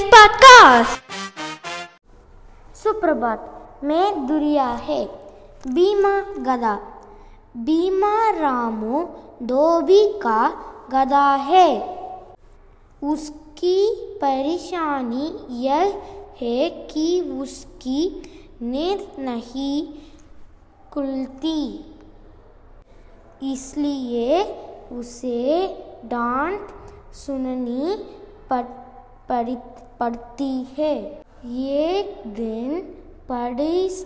Podcast. सुप्रभात, मैं दुरिया है। बीमा गदा। बीमा रामू धोबी का गदा है। उसकी परेशानी यह है कि उसकी नींद नहीं खुलती। इसलिए उसे डांट सुननी पड़ी पड़ती है। एक दिन पड़ोस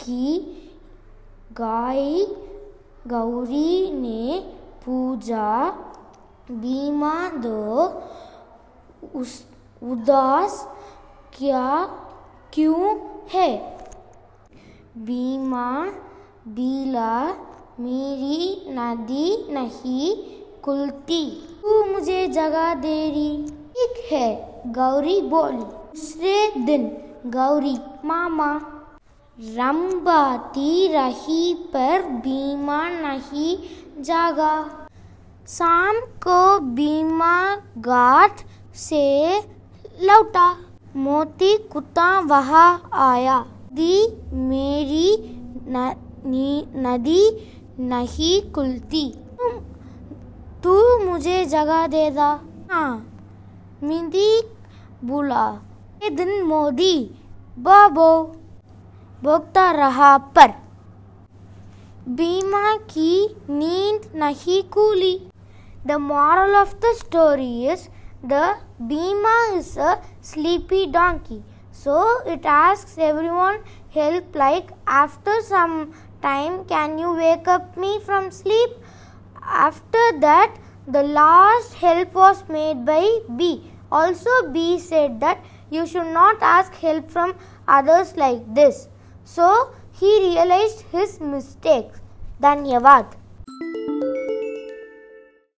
की गाय गौरी ने पूजा। बीमा दो उस, उदास, क्या, क्यों है? बीमा बीला मेरी नदी नहीं खुलती। तू मुझे जगा दे रही ठीक है गौरी बोली। दूसरे दिन गौरी मामा। रंबाती रही पर बीमा नहीं जागा। शाम को बीमा घाट से लौटा। मोती कुत्ता वहाँ आया। दी मेरी न, नी, नदी नहीं खुलती। तुम, तू मुझे जगह दे दा हाँ मिंदी बोला। ये दिन मोदी, बाबो, भोगता रहा पर। बीमा की नींद नहीं coolie the moral of the story is the Bima is a sleepy donkey so it ask everyone help like after some time can you wake up me from sleep? After that, the last help was made by B. Also, B said that you should not ask help from others like this. So, he realized his mistake. Dhanyavad.